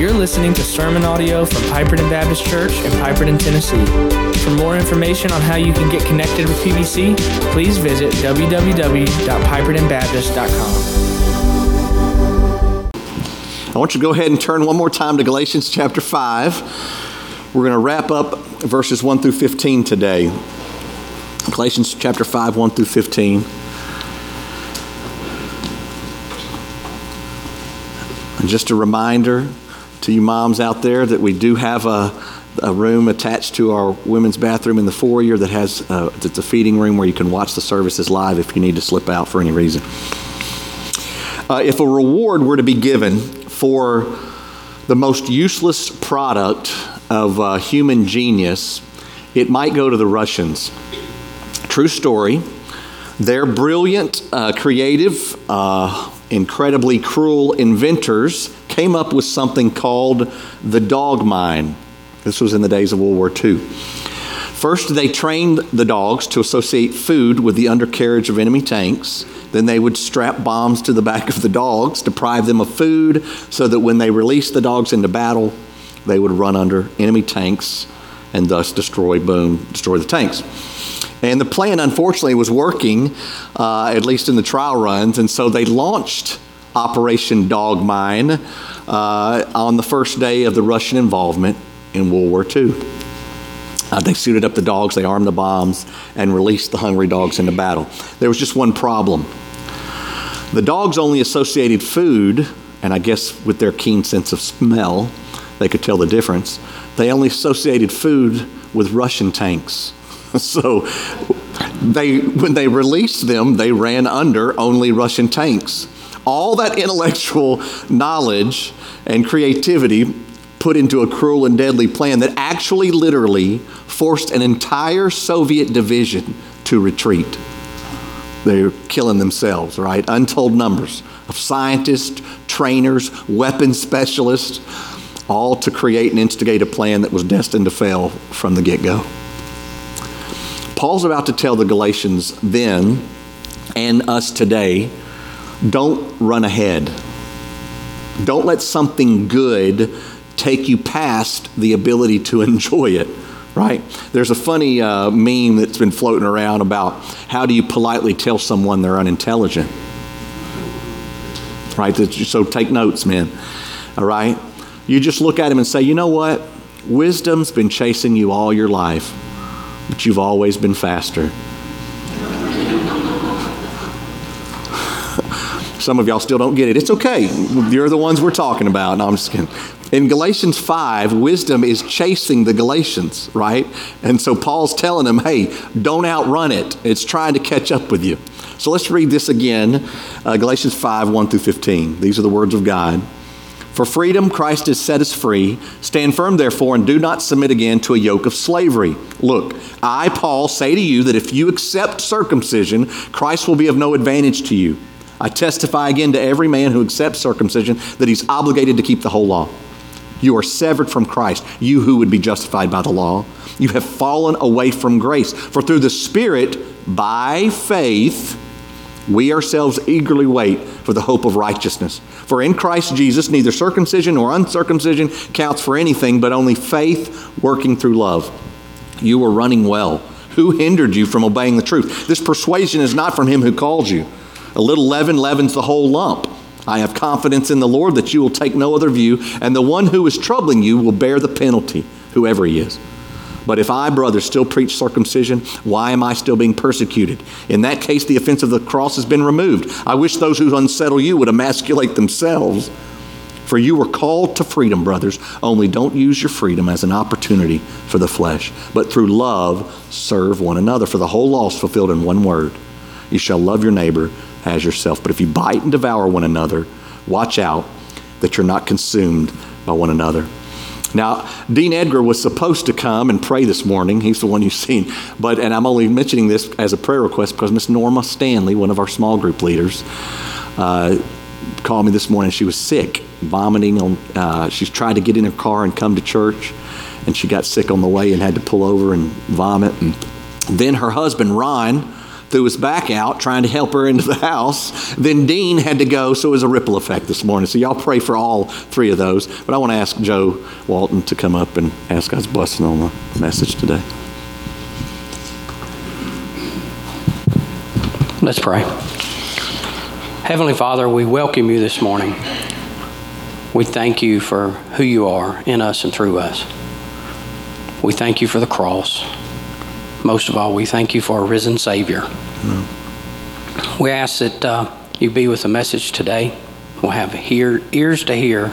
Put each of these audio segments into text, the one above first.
You're listening to sermon audio from Piperton Baptist Church in Piperton, Tennessee. For more information on how you can get connected with PBC, please visit www.pipertonbaptist.com. I want you to go ahead and turn one more time to Galatians chapter 5. We're going to wrap up verses 1 through 15 today. Galatians chapter 5, 1 through 15. And just a reminder to you moms out there that we do have a, a room attached to our women's bathroom in the foyer that has uh, it's a feeding room where you can watch the services live if you need to slip out for any reason. Uh, if a reward were to be given for the most useless product of uh, human genius, it might go to the Russians. True story. They're brilliant, uh, creative, uh, incredibly cruel inventors came up with something called the dog mine. This was in the days of World War II. First, they trained the dogs to associate food with the undercarriage of enemy tanks. Then they would strap bombs to the back of the dogs, deprive them of food, so that when they released the dogs into battle, they would run under enemy tanks and thus destroy, boom, destroy the tanks. And the plan, unfortunately, was working, uh, at least in the trial runs, and so they launched Operation Dog Mine uh, on the first day of the Russian involvement in World War II. Uh, they suited up the dogs, they armed the bombs, and released the hungry dogs into battle. There was just one problem. The dogs only associated food, and I guess with their keen sense of smell, they could tell the difference. They only associated food with Russian tanks. so they, when they released them, they ran under only Russian tanks. All that intellectual knowledge and creativity put into a cruel and deadly plan that actually literally forced an entire Soviet division to retreat. They're killing themselves, right? Untold numbers of scientists, trainers, weapons specialists, all to create and instigate a plan that was destined to fail from the get go. Paul's about to tell the Galatians then and us today don't run ahead. Don't let something good take you past the ability to enjoy it, right? There's a funny uh, meme that's been floating around about how do you politely tell someone they're unintelligent, right? So take notes, man, all right? You just look at him and say, you know what? Wisdom's been chasing you all your life but you've always been faster. Some of y'all still don't get it. It's okay. You're the ones we're talking about. No, I'm just kidding. In Galatians 5, wisdom is chasing the Galatians, right? And so Paul's telling them, hey, don't outrun it. It's trying to catch up with you. So let's read this again uh, Galatians 5, 1 through 15. These are the words of God. For freedom, Christ has set us free. Stand firm, therefore, and do not submit again to a yoke of slavery. Look, I, Paul, say to you that if you accept circumcision, Christ will be of no advantage to you. I testify again to every man who accepts circumcision that he's obligated to keep the whole law. You are severed from Christ, you who would be justified by the law. You have fallen away from grace. For through the Spirit, by faith, we ourselves eagerly wait for the hope of righteousness. For in Christ Jesus, neither circumcision nor uncircumcision counts for anything, but only faith working through love. You were running well. Who hindered you from obeying the truth? This persuasion is not from him who calls you. A little leaven leavens the whole lump. I have confidence in the Lord that you will take no other view, and the one who is troubling you will bear the penalty, whoever he is. But if I, brothers, still preach circumcision, why am I still being persecuted? In that case, the offense of the cross has been removed. I wish those who unsettle you would emasculate themselves. For you were called to freedom, brothers. Only don't use your freedom as an opportunity for the flesh, but through love serve one another. For the whole law is fulfilled in one word you shall love your neighbor as yourself. But if you bite and devour one another, watch out that you're not consumed by one another. Now, Dean Edgar was supposed to come and pray this morning. He's the one you've seen. But, and I'm only mentioning this as a prayer request because Miss Norma Stanley, one of our small group leaders, uh, called me this morning. She was sick, vomiting. On, uh, she's tried to get in her car and come to church, and she got sick on the way and had to pull over and vomit. And then her husband, Ron, threw his back out trying to help her into the house. Then Dean had to go, so it was a ripple effect this morning. So y'all pray for all three of those. But I want to ask Joe Walton to come up and ask God's blessing on the message today. Let's pray. Heavenly Father, we welcome you this morning. We thank you for who you are in us and through us. We thank you for the cross. Most of all, we thank you for a risen Savior. We ask that uh, you be with the message today. We'll have hear, ears to hear,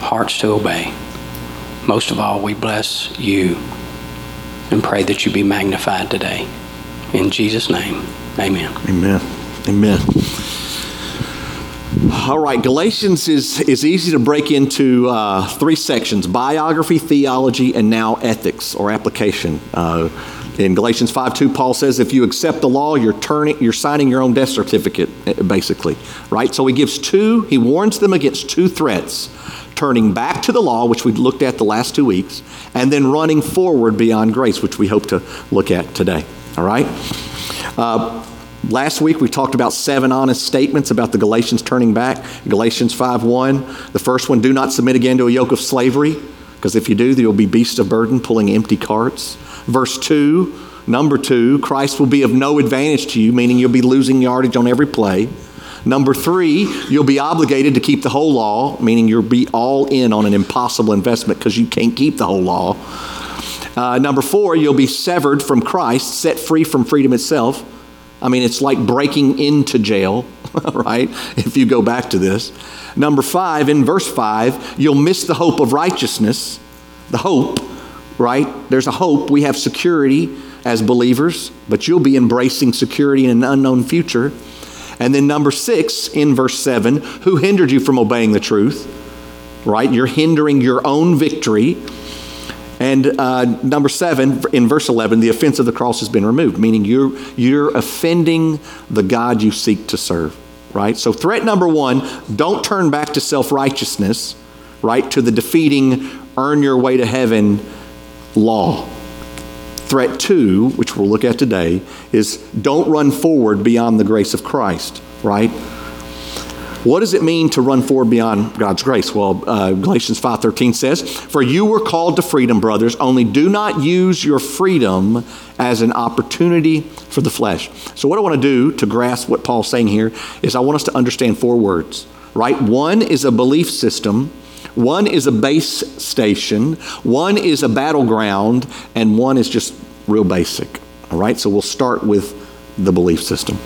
hearts to obey. Most of all, we bless you and pray that you be magnified today. In Jesus' name, amen. Amen. Amen. All right, Galatians is, is easy to break into uh, three sections biography, theology, and now ethics or application. Uh, in Galatians 5 2, Paul says, if you accept the law, you're, turning, you're signing your own death certificate, eh, basically. Right? So he gives two, he warns them against two threats turning back to the law, which we looked at the last two weeks, and then running forward beyond grace, which we hope to look at today. All right? Uh, Last week we talked about seven honest statements about the Galatians turning back. Galatians 5:1. The first one, do not submit again to a yoke of slavery, because if you do, you'll be beasts of burden pulling empty carts. Verse 2, number 2, Christ will be of no advantage to you, meaning you'll be losing yardage on every play. Number three, you'll be obligated to keep the whole law, meaning you'll be all in on an impossible investment because you can't keep the whole law. Uh, number four, you'll be severed from Christ, set free from freedom itself. I mean, it's like breaking into jail, right? If you go back to this. Number five, in verse five, you'll miss the hope of righteousness. The hope, right? There's a hope. We have security as believers, but you'll be embracing security in an unknown future. And then number six, in verse seven, who hindered you from obeying the truth? Right? You're hindering your own victory. And uh, number seven, in verse 11, the offense of the cross has been removed, meaning you're, you're offending the God you seek to serve, right? So, threat number one don't turn back to self righteousness, right? To the defeating, earn your way to heaven law. Threat two, which we'll look at today, is don't run forward beyond the grace of Christ, right? What does it mean to run forward beyond God's grace? Well, uh, Galatians 5:13 says, "For you were called to freedom, brothers, only do not use your freedom as an opportunity for the flesh." So what I want to do to grasp what Paul's saying here is I want us to understand four words, right? One is a belief system, one is a base station, one is a battleground, and one is just real basic. All right? So we'll start with the belief system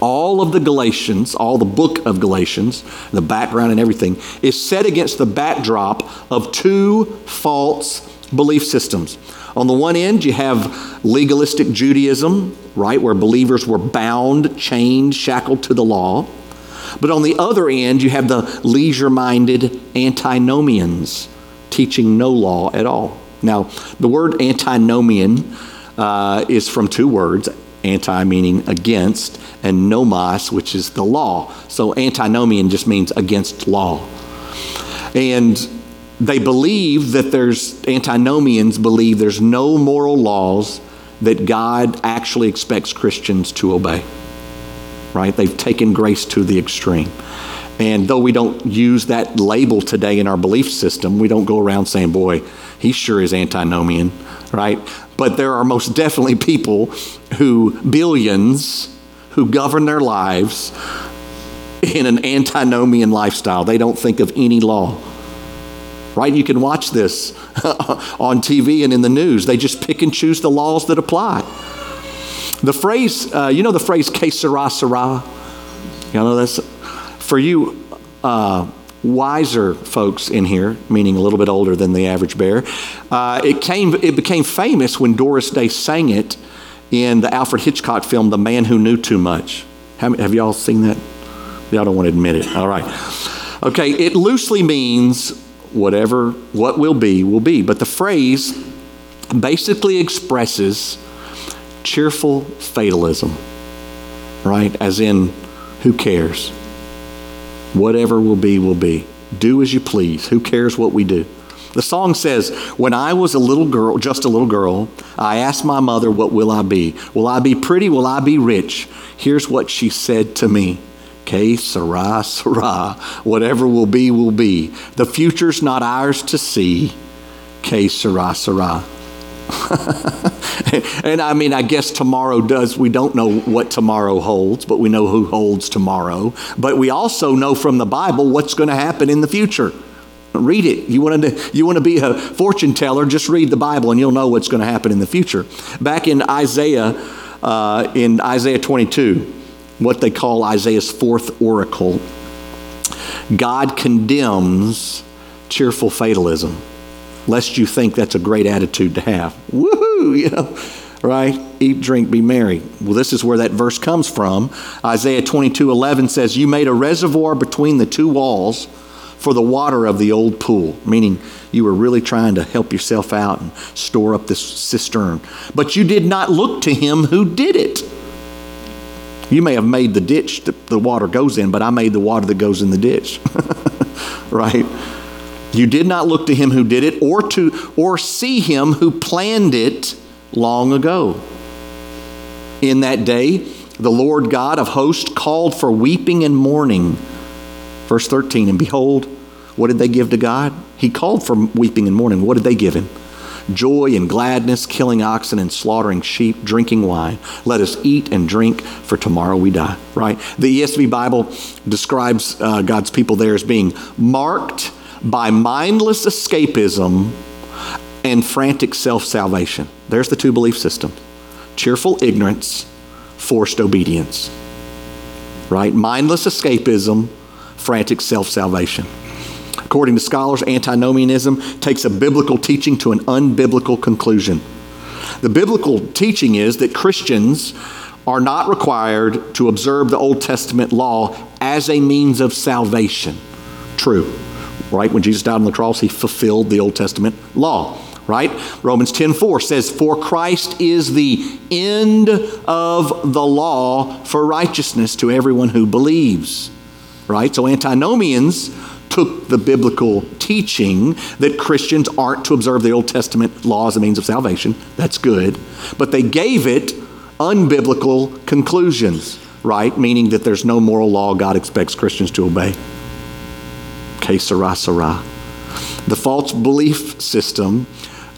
all of the Galatians, all the book of Galatians, the background and everything, is set against the backdrop of two false belief systems. On the one end, you have legalistic Judaism, right, where believers were bound, chained, shackled to the law. But on the other end, you have the leisure minded antinomians teaching no law at all. Now, the word antinomian uh, is from two words anti meaning against, and nomos, which is the law. So antinomian just means against law. And they believe that there's, antinomians believe there's no moral laws that God actually expects Christians to obey. Right? They've taken grace to the extreme. And though we don't use that label today in our belief system, we don't go around saying, boy, he sure is antinomian, right? But there are most definitely people who, billions, who govern their lives in an antinomian lifestyle. They don't think of any law. Right? You can watch this on TV and in the news. They just pick and choose the laws that apply. The phrase, uh, you know the phrase que sera, sera? You know this? For you, uh, wiser folks in here, meaning a little bit older than the average bear. Uh, it, came, it became famous when Doris Day sang it in the Alfred Hitchcock film, The Man Who Knew Too Much. Have, have y'all seen that? Y'all don't want to admit it. All right. Okay, it loosely means whatever, what will be, will be. But the phrase basically expresses cheerful fatalism, right? As in, who cares? Whatever will be, will be. Do as you please. Who cares what we do? The song says, When I was a little girl, just a little girl, I asked my mother, What will I be? Will I be pretty? Will I be rich? Here's what she said to me. Que sera, sera. Whatever will be, will be. The future's not ours to see. Que, sera, sera. and I mean, I guess tomorrow does. We don't know what tomorrow holds, but we know who holds tomorrow. But we also know from the Bible what's going to happen in the future. Read it. You want to you want to be a fortune teller? Just read the Bible, and you'll know what's going to happen in the future. Back in Isaiah, uh, in Isaiah 22, what they call Isaiah's fourth oracle, God condemns cheerful fatalism lest you think that's a great attitude to have. Woohoo, you know, right? Eat, drink, be merry. Well, this is where that verse comes from. Isaiah 22 11 says, You made a reservoir between the two walls for the water of the old pool, meaning you were really trying to help yourself out and store up this cistern. But you did not look to him who did it. You may have made the ditch that the water goes in, but I made the water that goes in the ditch. right? You did not look to him who did it or to or see him who planned it long ago. In that day, the Lord God of hosts called for weeping and mourning. Verse 13, and behold, what did they give to God? He called for weeping and mourning. What did they give him? Joy and gladness, killing oxen and slaughtering sheep, drinking wine. Let us eat and drink, for tomorrow we die. Right? The ESV Bible describes uh, God's people there as being marked by mindless escapism and frantic self salvation. There's the two belief systems cheerful ignorance, forced obedience. Right? Mindless escapism, frantic self salvation. According to scholars, antinomianism takes a biblical teaching to an unbiblical conclusion. The biblical teaching is that Christians are not required to observe the Old Testament law as a means of salvation. True right? When Jesus died on the cross, he fulfilled the Old Testament law, right? Romans 10:4 says, "For Christ is the end of the law for righteousness to everyone who believes." Right? So antinomians took the biblical teaching that Christians aren't to observe the Old Testament law as a means of salvation. That's good. But they gave it unbiblical conclusions, right? Meaning that there's no moral law God expects Christians to obey. Sera, sera. The false belief system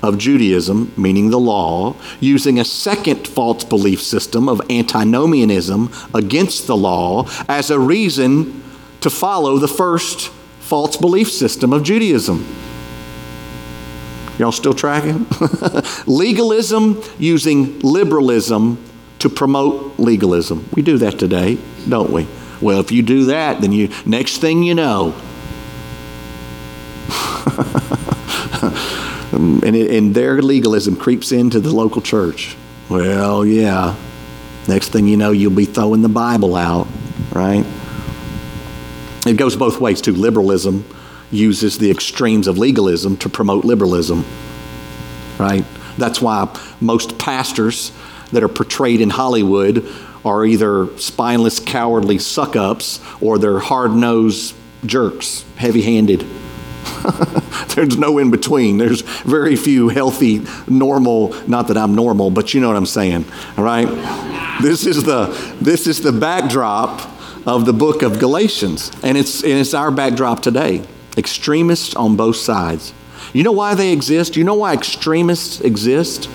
of Judaism, meaning the law, using a second false belief system of antinomianism against the law as a reason to follow the first false belief system of Judaism. Y'all still tracking? legalism using liberalism to promote legalism. We do that today, don't we? Well, if you do that, then you next thing you know, and, it, and their legalism creeps into the local church. Well, yeah. Next thing you know, you'll be throwing the Bible out, right? It goes both ways, too. Liberalism uses the extremes of legalism to promote liberalism, right? That's why most pastors that are portrayed in Hollywood are either spineless, cowardly suck ups or they're hard nosed jerks, heavy handed. There's no in between. There's very few healthy, normal, not that I'm normal, but you know what I'm saying, all right? This is the, this is the backdrop of the book of Galatians, and it's, and it's our backdrop today. Extremists on both sides. You know why they exist? You know why extremists exist?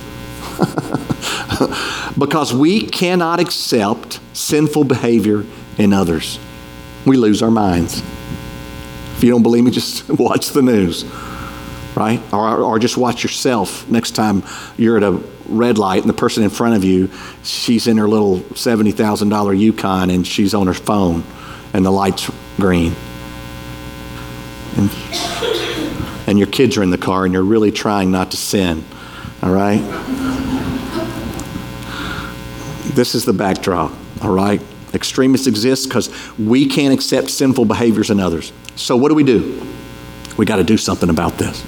because we cannot accept sinful behavior in others. We lose our minds. If you don't believe me, just watch the news, right? Or, or just watch yourself next time you're at a red light and the person in front of you, she's in her little $70,000 Yukon and she's on her phone and the light's green. And, and your kids are in the car and you're really trying not to sin, all right? This is the backdrop, all right? Extremists exist because we can't accept sinful behaviors in others. So, what do we do? We got to do something about this.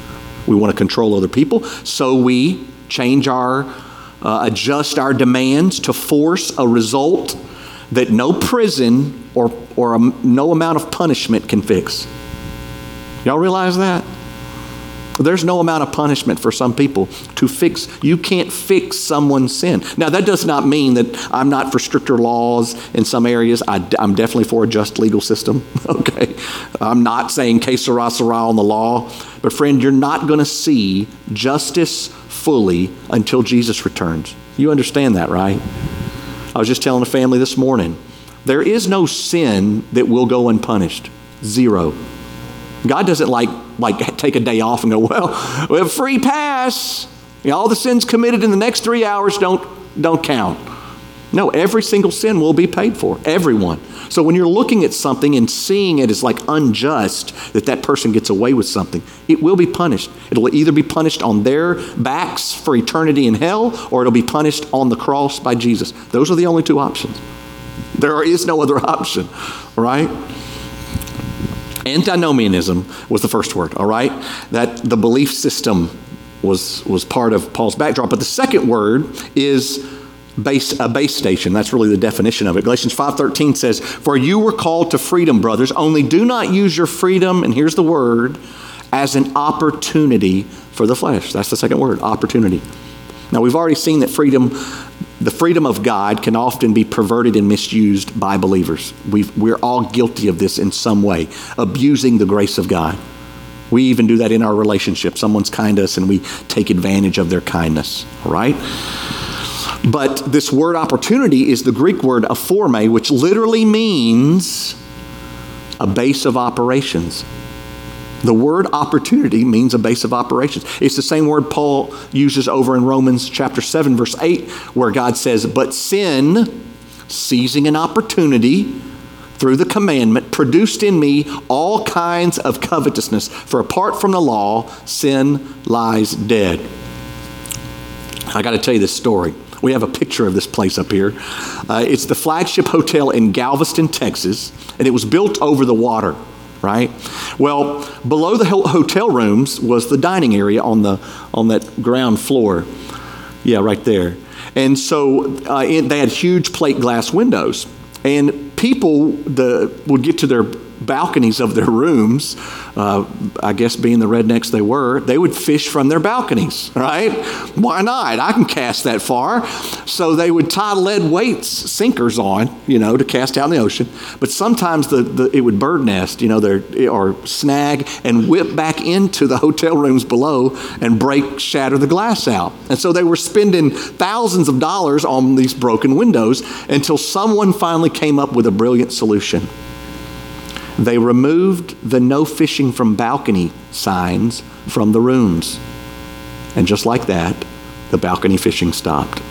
We want to control other people, so we change our, uh, adjust our demands to force a result that no prison or, or a, no amount of punishment can fix. Y'all realize that? There's no amount of punishment for some people to fix. You can't fix someone's sin. Now, that does not mean that I'm not for stricter laws in some areas. I, am definitely for a just legal system. Okay. I'm not saying que sera, sera on the law. But, friend, you're not going to see justice fully until Jesus returns. You understand that, right? I was just telling a family this morning there is no sin that will go unpunished. Zero. God doesn't like, like take a day off and go, well, we have a free pass. You know, all the sins committed in the next three hours don't, don't count. No, every single sin will be paid for. Everyone. So when you're looking at something and seeing it as like unjust that that person gets away with something, it will be punished. It'll either be punished on their backs for eternity in hell or it'll be punished on the cross by Jesus. Those are the only two options. There is no other option, right? Antinomianism was the first word, all right? That the belief system was, was part of Paul's backdrop. But the second word is base, a base station. That's really the definition of it. Galatians 5.13 says, For you were called to freedom, brothers, only do not use your freedom, and here's the word, as an opportunity for the flesh. That's the second word, opportunity. Now, we've already seen that freedom the freedom of God can often be perverted and misused by believers. we we're all guilty of this in some way, abusing the grace of God. We even do that in our relationship. Someone's kind to us and we take advantage of their kindness, right? But this word opportunity is the Greek word aphorme, which literally means a base of operations. The word opportunity means a base of operations. It's the same word Paul uses over in Romans chapter 7, verse 8, where God says, But sin, seizing an opportunity through the commandment, produced in me all kinds of covetousness. For apart from the law, sin lies dead. I got to tell you this story. We have a picture of this place up here. Uh, it's the flagship hotel in Galveston, Texas, and it was built over the water right? Well, below the hotel rooms was the dining area on the on that ground floor. Yeah, right there. And so uh, it, they had huge plate glass windows, and people the, would get to their balconies of their rooms, uh, I guess being the rednecks they were, they would fish from their balconies, right? Why not? I can cast that far. So they would tie lead weights, sinkers on, you know, to cast out in the ocean. But sometimes the, the it would bird nest, you know, or snag and whip back into the hotel rooms below and break, shatter the glass out. And so they were spending thousands of dollars on these broken windows until someone finally came up with a brilliant solution. They removed the no fishing from balcony signs from the rooms. And just like that, the balcony fishing stopped.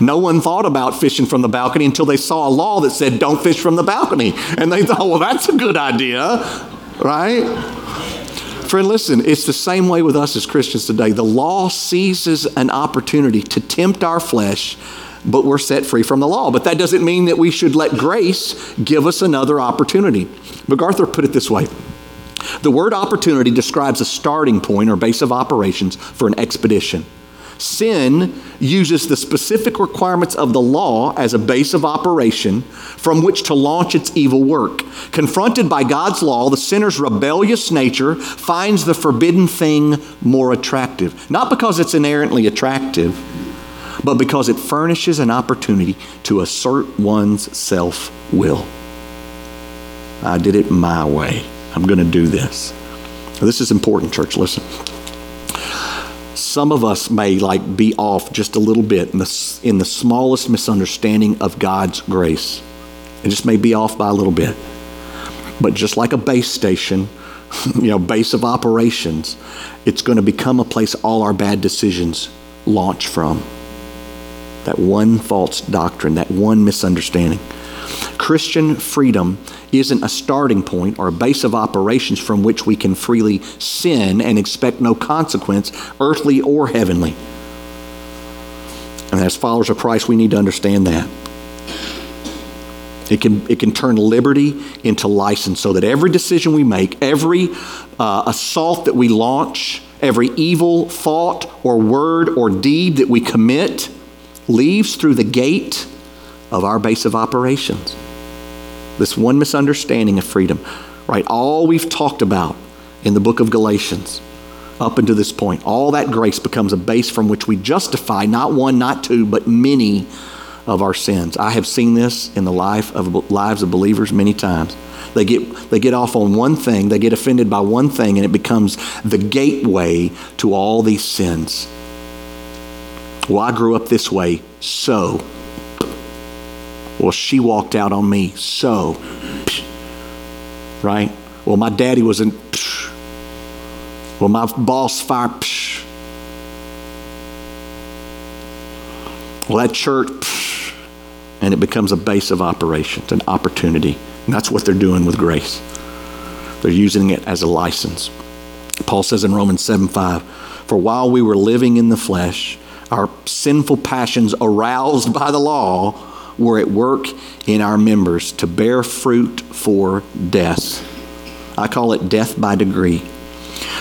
No one thought about fishing from the balcony until they saw a law that said don't fish from the balcony. And they thought, well, that's a good idea, right? Friend, listen, it's the same way with us as Christians today. The law seizes an opportunity to tempt our flesh but we're set free from the law. But that doesn't mean that we should let grace give us another opportunity. MacArthur put it this way The word opportunity describes a starting point or base of operations for an expedition. Sin uses the specific requirements of the law as a base of operation from which to launch its evil work. Confronted by God's law, the sinner's rebellious nature finds the forbidden thing more attractive. Not because it's inherently attractive, but because it furnishes an opportunity to assert one's self will. I did it my way. I'm going to do this. This is important, church. Listen. Some of us may like be off just a little bit in the, in the smallest misunderstanding of God's grace. It just may be off by a little bit. But just like a base station, you know, base of operations, it's going to become a place all our bad decisions launch from that one false doctrine, that one misunderstanding. Christian freedom isn't a starting point or a base of operations from which we can freely sin and expect no consequence, earthly or heavenly. And as followers of Christ, we need to understand that. It can, it can turn liberty into license so that every decision we make, every uh, assault that we launch, every evil thought or word or deed that we commit, leaves through the gate of our base of operations. This one misunderstanding of freedom, right? All we've talked about in the book of Galatians up until this point. All that grace becomes a base from which we justify not one, not two, but many of our sins. I have seen this in the life of lives of believers many times. They get, they get off on one thing, they get offended by one thing, and it becomes the gateway to all these sins. Well, I grew up this way, so. Well, she walked out on me, so. Right? Well, my daddy was in. Well, my boss fired. Well, that church, and it becomes a base of operations, an opportunity. And that's what they're doing with grace. They're using it as a license. Paul says in Romans 7 5, For while we were living in the flesh, our sinful passions aroused by the law were at work in our members to bear fruit for death. I call it death by degree.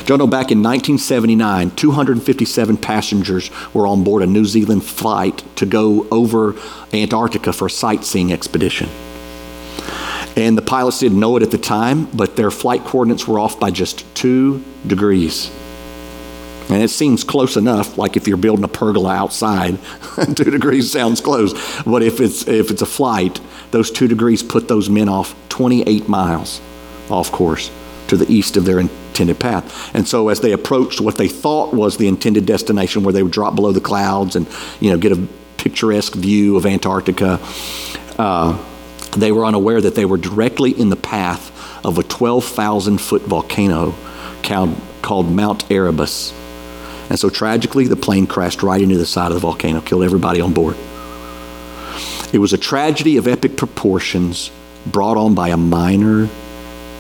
Know, back in 1979, 257 passengers were on board a New Zealand flight to go over Antarctica for a sightseeing expedition. And the pilots didn't know it at the time, but their flight coordinates were off by just two degrees. And it seems close enough, like if you're building a pergola outside, two degrees sounds close. But if it's, if it's a flight, those two degrees put those men off 28 miles off course to the east of their intended path. And so as they approached what they thought was the intended destination where they would drop below the clouds and, you know, get a picturesque view of Antarctica, uh, they were unaware that they were directly in the path of a 12,000 foot volcano called Mount Erebus. And so tragically, the plane crashed right into the side of the volcano, killed everybody on board. It was a tragedy of epic proportions brought on by a minor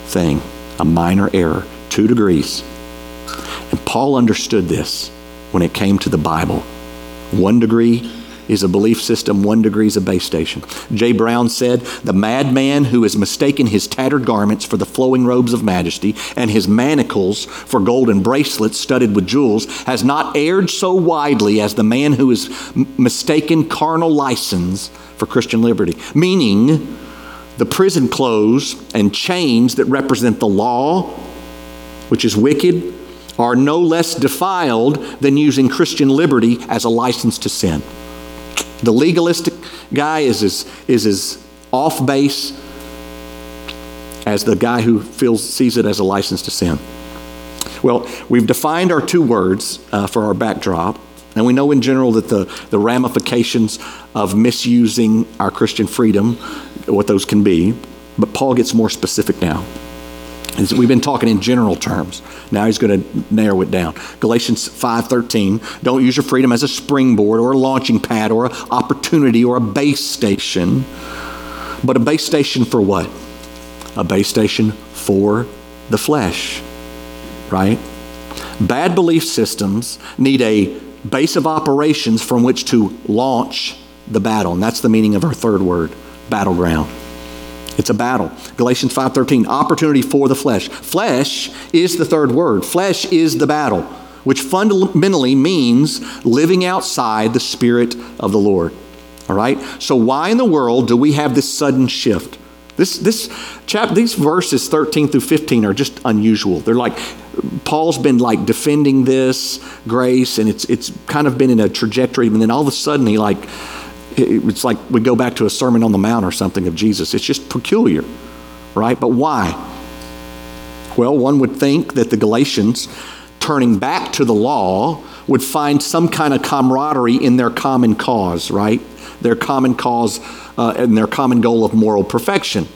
thing, a minor error, two degrees. And Paul understood this when it came to the Bible. One degree is a belief system, one degree is a base station. J. Brown said, The madman who has mistaken his tattered garments for the flowing robes of majesty and his manacles for golden bracelets studded with jewels has not erred so widely as the man who has mistaken carnal license for Christian liberty. Meaning, the prison clothes and chains that represent the law, which is wicked, are no less defiled than using Christian liberty as a license to sin. The legalistic guy is as, is as off base as the guy who feels, sees it as a license to sin. Well, we've defined our two words uh, for our backdrop, and we know in general that the, the ramifications of misusing our Christian freedom, what those can be. But Paul gets more specific now. We've been talking in general terms. Now he's going to narrow it down. Galatians 5:13, don't use your freedom as a springboard or a launching pad or an opportunity or a base station. But a base station for what? A base station for the flesh. Right? Bad belief systems need a base of operations from which to launch the battle. And that's the meaning of our third word, battleground. It's a battle. Galatians 5:13, opportunity for the flesh. Flesh is the third word. Flesh is the battle, which fundamentally means living outside the spirit of the Lord. All right? So why in the world do we have this sudden shift? This this chap these verses 13 through 15 are just unusual. They're like Paul's been like defending this grace and it's it's kind of been in a trajectory and then all of a sudden he like it's like we go back to a Sermon on the Mount or something of Jesus. It's just peculiar, right? But why? Well, one would think that the Galatians, turning back to the law, would find some kind of camaraderie in their common cause, right? Their common cause uh, and their common goal of moral perfection.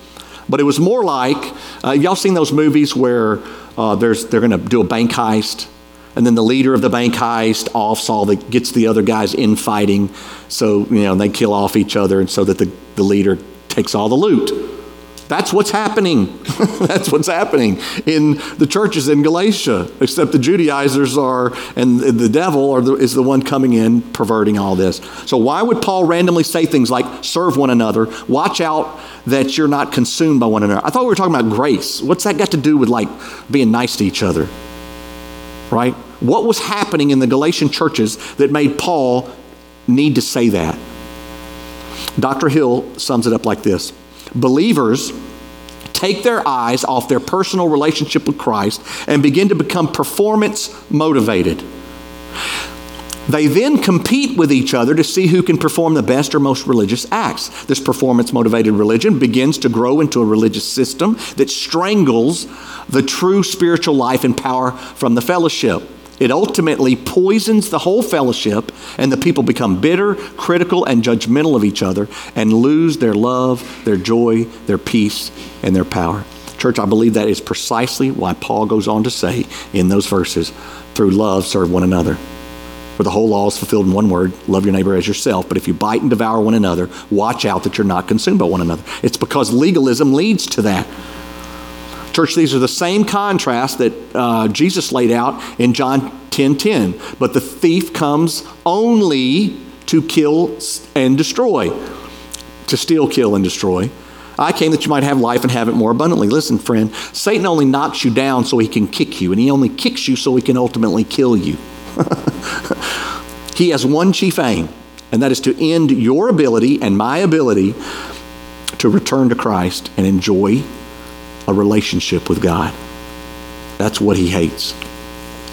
But it was more like uh, y'all seen those movies where uh, there's, they're going to do a bank heist and then the leader of the bank heist offs all the gets the other guys infighting so you know they kill off each other and so that the, the leader takes all the loot. That's what's happening. That's what's happening in the churches in galatia except the judaizers are and the devil are the, is the one coming in perverting all this. So why would paul randomly say things like serve one another. Watch out that you're not consumed by one another. I thought we were talking about grace. What's that got to do with like being nice to each other right? What was happening in the Galatian churches that made Paul need to say that? Dr. Hill sums it up like this Believers take their eyes off their personal relationship with Christ and begin to become performance motivated. They then compete with each other to see who can perform the best or most religious acts. This performance motivated religion begins to grow into a religious system that strangles the true spiritual life and power from the fellowship. It ultimately poisons the whole fellowship, and the people become bitter, critical, and judgmental of each other and lose their love, their joy, their peace, and their power. Church, I believe that is precisely why Paul goes on to say in those verses through love, serve one another. For the whole law is fulfilled in one word love your neighbor as yourself. But if you bite and devour one another, watch out that you're not consumed by one another. It's because legalism leads to that. Church, these are the same contrasts that uh, Jesus laid out in John 10 10. But the thief comes only to kill and destroy, to steal, kill, and destroy. I came that you might have life and have it more abundantly. Listen, friend, Satan only knocks you down so he can kick you, and he only kicks you so he can ultimately kill you. he has one chief aim, and that is to end your ability and my ability to return to Christ and enjoy a relationship with God. That's what he hates.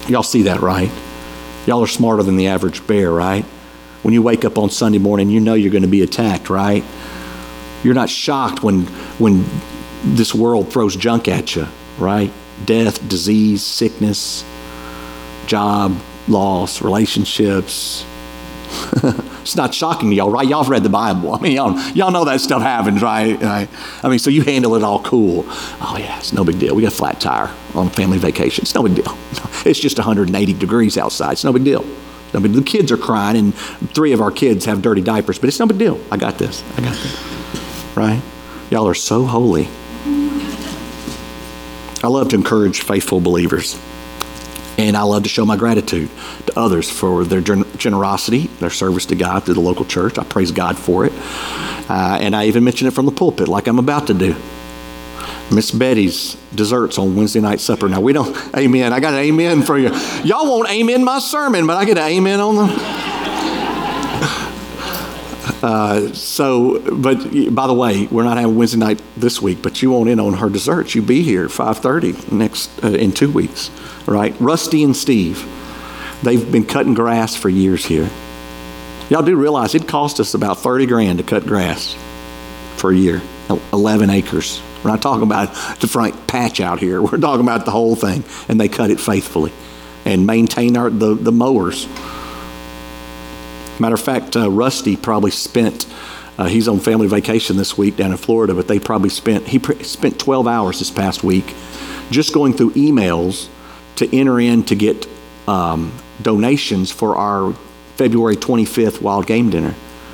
Y'all see that, right? Y'all are smarter than the average bear, right? When you wake up on Sunday morning, you know you're going to be attacked, right? You're not shocked when, when this world throws junk at you, right? Death, disease, sickness, job, loss, relationships. it's not shocking to y'all, right? Y'all have read the Bible. I mean, y'all, y'all know that stuff happens, right? right? I mean, so you handle it all cool. Oh, yeah, it's no big deal. We got a flat tire on family vacation. It's no big deal. It's just 180 degrees outside. It's no big deal. I mean, the kids are crying, and three of our kids have dirty diapers, but it's no big deal. I got this. I got this. Right? Y'all are so holy. I love to encourage faithful believers. And I love to show my gratitude to others for their generosity, their service to God through the local church. I praise God for it. Uh, and I even mention it from the pulpit, like I'm about to do. Miss Betty's desserts on Wednesday night supper. Now, we don't, amen. I got an amen for you. Y'all won't amen my sermon, but I get an amen on the. Uh, so, but by the way, we're not having Wednesday night this week, but you won't in on her desserts. You be here 5:30 next uh, in two weeks right? Rusty and Steve. They've been cutting grass for years here. Y'all do realize it cost us about 30 grand to cut grass for a year, 11 acres. We're not talking about the front patch out here. We're talking about the whole thing. And they cut it faithfully and maintain our, the, the mowers. Matter of fact, uh, Rusty probably spent, uh, he's on family vacation this week down in Florida, but they probably spent, he pr- spent 12 hours this past week just going through emails to enter in to get um, donations for our February 25th wild game dinner,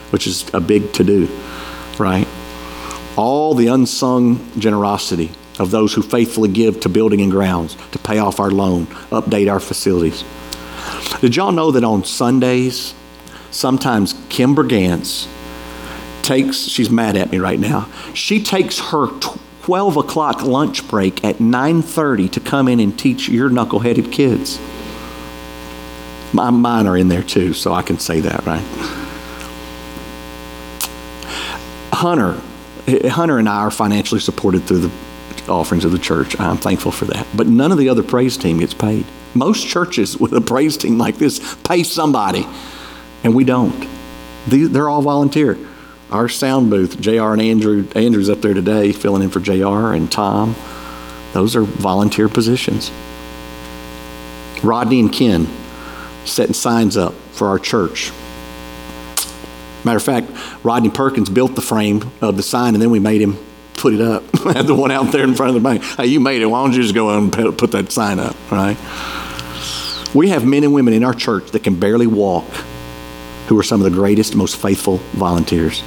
which is a big to do, right? All the unsung generosity of those who faithfully give to building and grounds, to pay off our loan, update our facilities. Did y'all know that on Sundays, sometimes Kim Bergantz takes, she's mad at me right now, she takes her 12 o'clock lunch break at 9.30 to come in and teach your knuckleheaded kids. My, mine are in there too, so I can say that, right? Hunter, Hunter and I are financially supported through the offerings of the church. I'm thankful for that. But none of the other praise team gets paid. Most churches with a praise team like this pay somebody, and we don't. They're all volunteer our sound booth, JR and Andrew, Andrew's up there today filling in for JR and Tom. Those are volunteer positions. Rodney and Ken setting signs up for our church. Matter of fact, Rodney Perkins built the frame of the sign and then we made him put it up. had the one out there in front of the bank. Hey, you made it. Why don't you just go and put that sign up, right? We have men and women in our church that can barely walk who are some of the greatest, most faithful volunteers.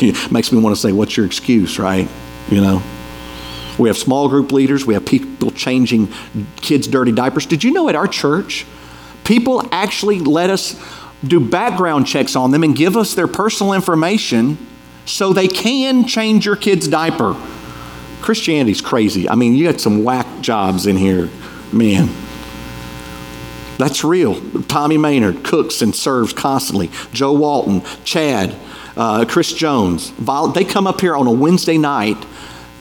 makes me want to say, what's your excuse, right? You know? We have small group leaders. We have people changing kids' dirty diapers. Did you know at our church, people actually let us do background checks on them and give us their personal information so they can change your kid's diaper? Christianity's crazy. I mean, you got some whack jobs in here, man. That's real. Tommy Maynard cooks and serves constantly. Joe Walton, Chad, uh, Chris Jones. They come up here on a Wednesday night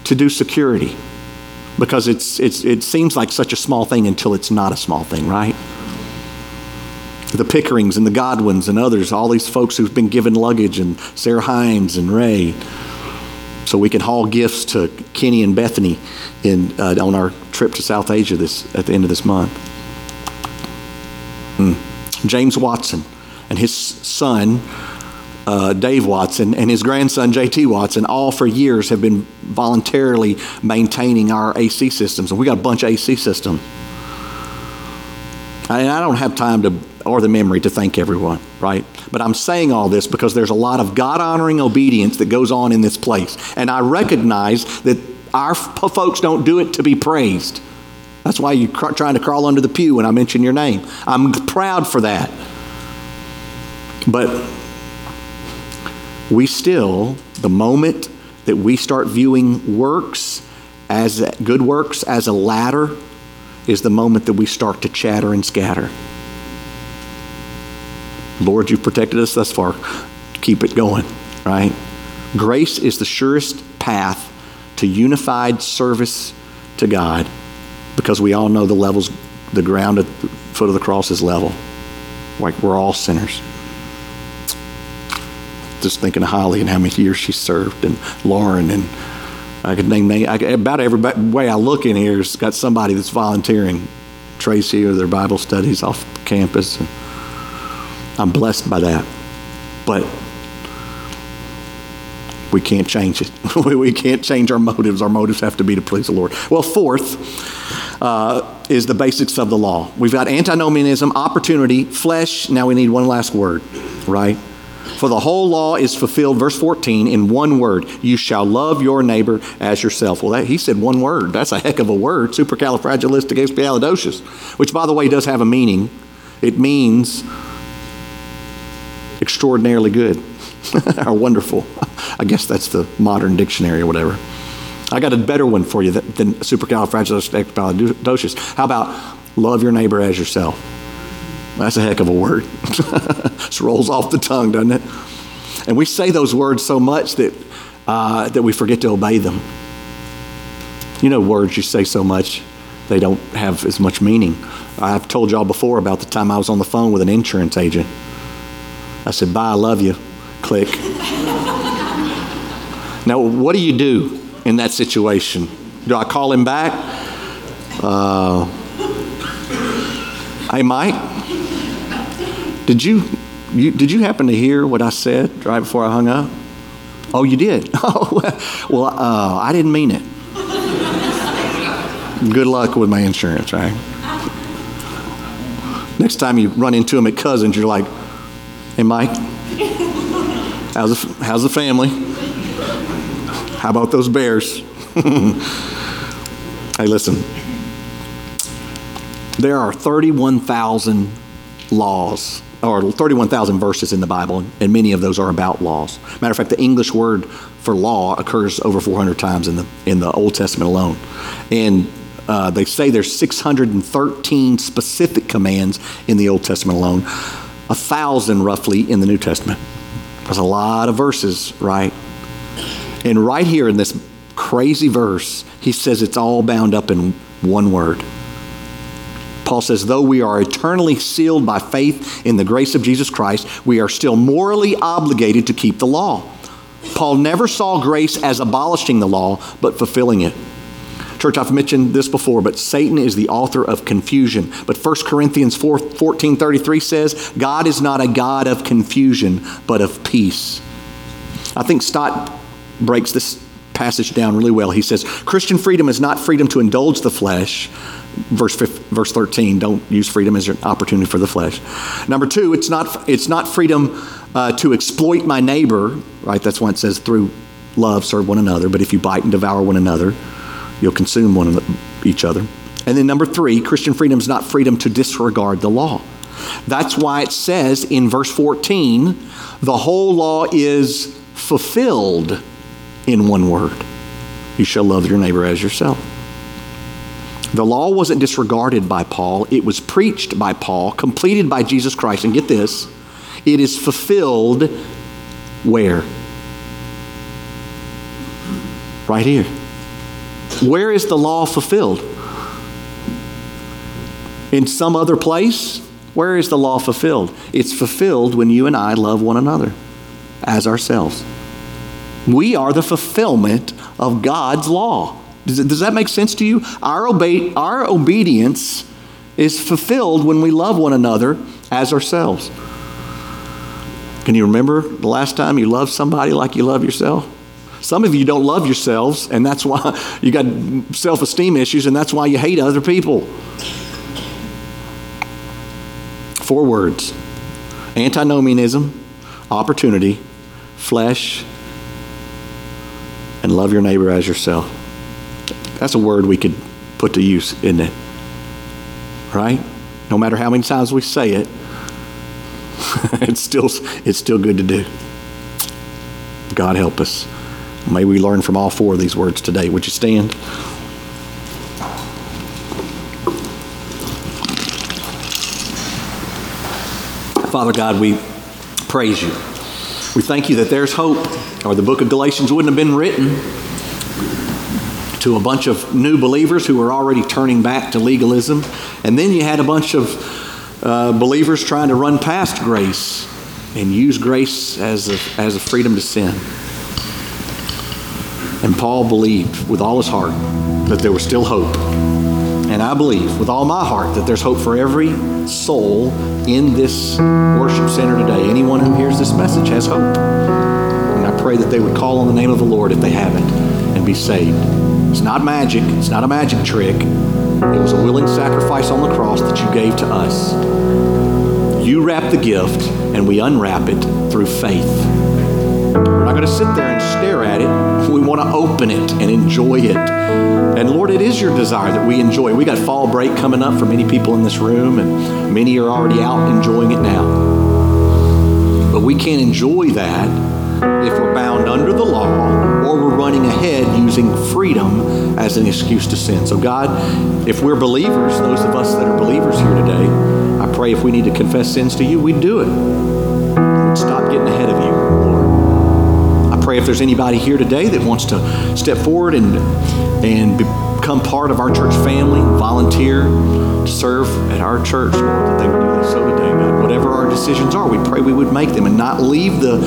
to do security because it's, it's, it seems like such a small thing until it's not a small thing, right? The Pickerings and the Godwins and others, all these folks who've been given luggage, and Sarah Hines and Ray, so we can haul gifts to Kenny and Bethany in, uh, on our trip to South Asia this, at the end of this month. James Watson and his son, uh, Dave Watson, and his grandson, J.T. Watson, all for years have been voluntarily maintaining our AC systems. And we got a bunch of AC systems. And I don't have time to, or the memory to thank everyone, right? But I'm saying all this because there's a lot of God honoring obedience that goes on in this place. And I recognize that our folks don't do it to be praised. That's why you're trying to crawl under the pew when I mention your name. I'm proud for that. But we still, the moment that we start viewing works as good works as a ladder, is the moment that we start to chatter and scatter. Lord, you've protected us thus far. Keep it going, right? Grace is the surest path to unified service to God because we all know the levels, the ground at the foot of the cross is level. Like we're all sinners. Just thinking of Holly and how many years she served, and Lauren, and I could name, I, about every way I look in here has got somebody that's volunteering. Tracy or their Bible studies off campus. And I'm blessed by that. But we can't change it. we can't change our motives. Our motives have to be to please the Lord. Well, fourth uh, is the basics of the law. We've got antinomianism, opportunity, flesh. Now we need one last word, right? For the whole law is fulfilled, verse 14, in one word you shall love your neighbor as yourself. Well, that, he said one word. That's a heck of a word, supercalifragilisticexpialidocious, which, by the way, does have a meaning. It means extraordinarily good or wonderful. I guess that's the modern dictionary or whatever. I got a better one for you than supercalifragilisticexpialidocious. How about love your neighbor as yourself? That's a heck of a word. Just rolls off the tongue, doesn't it? And we say those words so much that, uh, that we forget to obey them. You know, words you say so much, they don't have as much meaning. I've told y'all before about the time I was on the phone with an insurance agent. I said, Bye, I love you. Click. now, what do you do in that situation? Do I call him back? Uh, hey, Mike, did you, you, did you happen to hear what I said right before I hung up? Oh, you did? Oh, well, uh, I didn't mean it. Good luck with my insurance, right? Next time you run into him at Cousins, you're like, hey, Mike, how's the, how's the family? How about those bears? hey, listen. There are 31,000 laws or 31,000 verses in the Bible, and many of those are about laws. Matter of fact, the English word for law occurs over 400 times in the, in the Old Testament alone. And uh, they say there's 613 specific commands in the Old Testament alone, a thousand roughly in the New Testament. There's a lot of verses, right? And right here in this crazy verse, he says it's all bound up in one word. Paul says, though we are eternally sealed by faith in the grace of Jesus Christ, we are still morally obligated to keep the law. Paul never saw grace as abolishing the law, but fulfilling it. Church, I've mentioned this before, but Satan is the author of confusion. But 1 Corinthians 4, 14 33 says, God is not a God of confusion, but of peace. I think Stott breaks this passage down really well. He says, Christian freedom is not freedom to indulge the flesh, verse, verse 13 don't use freedom as an opportunity for the flesh. Number two it's not it's not freedom uh, to exploit my neighbor right? That's why it says through love serve one another. But if you bite and devour one another you'll consume one each other. And then number three christian freedom is not freedom to disregard the law. That's why it says in verse 14 the whole law is fulfilled in one word you shall love your neighbor as yourself the law wasn't disregarded by Paul, it was preached by Paul, completed by Jesus Christ. And get this it is fulfilled where? Right here. Where is the law fulfilled? In some other place? Where is the law fulfilled? It's fulfilled when you and I love one another as ourselves. We are the fulfillment of God's law. Does, does that make sense to you? Our, our obedience is fulfilled when we love one another as ourselves. Can you remember the last time you loved somebody like you love yourself? Some of you don't love yourselves, and that's why you got self esteem issues, and that's why you hate other people. Four words antinomianism, opportunity, flesh, and love your neighbor as yourself. That's a word we could put to use, isn't it? Right? No matter how many times we say it, it's still it's still good to do. God help us. May we learn from all four of these words today. Would you stand? Father God, we praise you. We thank you that there's hope, or the book of Galatians wouldn't have been written to a bunch of new believers who were already turning back to legalism. And then you had a bunch of uh, believers trying to run past grace and use grace as a, as a freedom to sin. And Paul believed with all his heart that there was still hope. And I believe with all my heart that there's hope for every soul in this worship center today. Anyone who hears this message has hope. And I pray that they would call on the name of the Lord if they haven't and be saved. It's not magic, it's not a magic trick. It was a willing sacrifice on the cross that you gave to us. You wrap the gift, and we unwrap it through faith. We're not going to sit there and stare at it. We want to open it and enjoy it. And Lord, it is your desire that we enjoy. We got fall break coming up for many people in this room, and many are already out enjoying it now. But we can't enjoy that if we're bound under the law or we're running ahead using freedom as an excuse to sin. So, God, if we're believers, those of us that are believers here today, I pray if we need to confess sins to you, we'd do it. We'd stop getting ahead of you, pray if there's anybody here today that wants to step forward and, and become part of our church family, volunteer serve at our church, Lord, that they would do so today, God. Whatever our decisions are, we pray we would make them and not leave the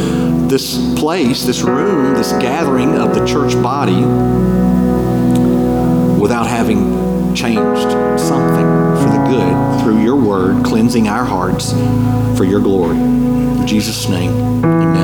this place, this room, this gathering of the church body without having changed something for the good through your word, cleansing our hearts for your glory. In Jesus' name, amen.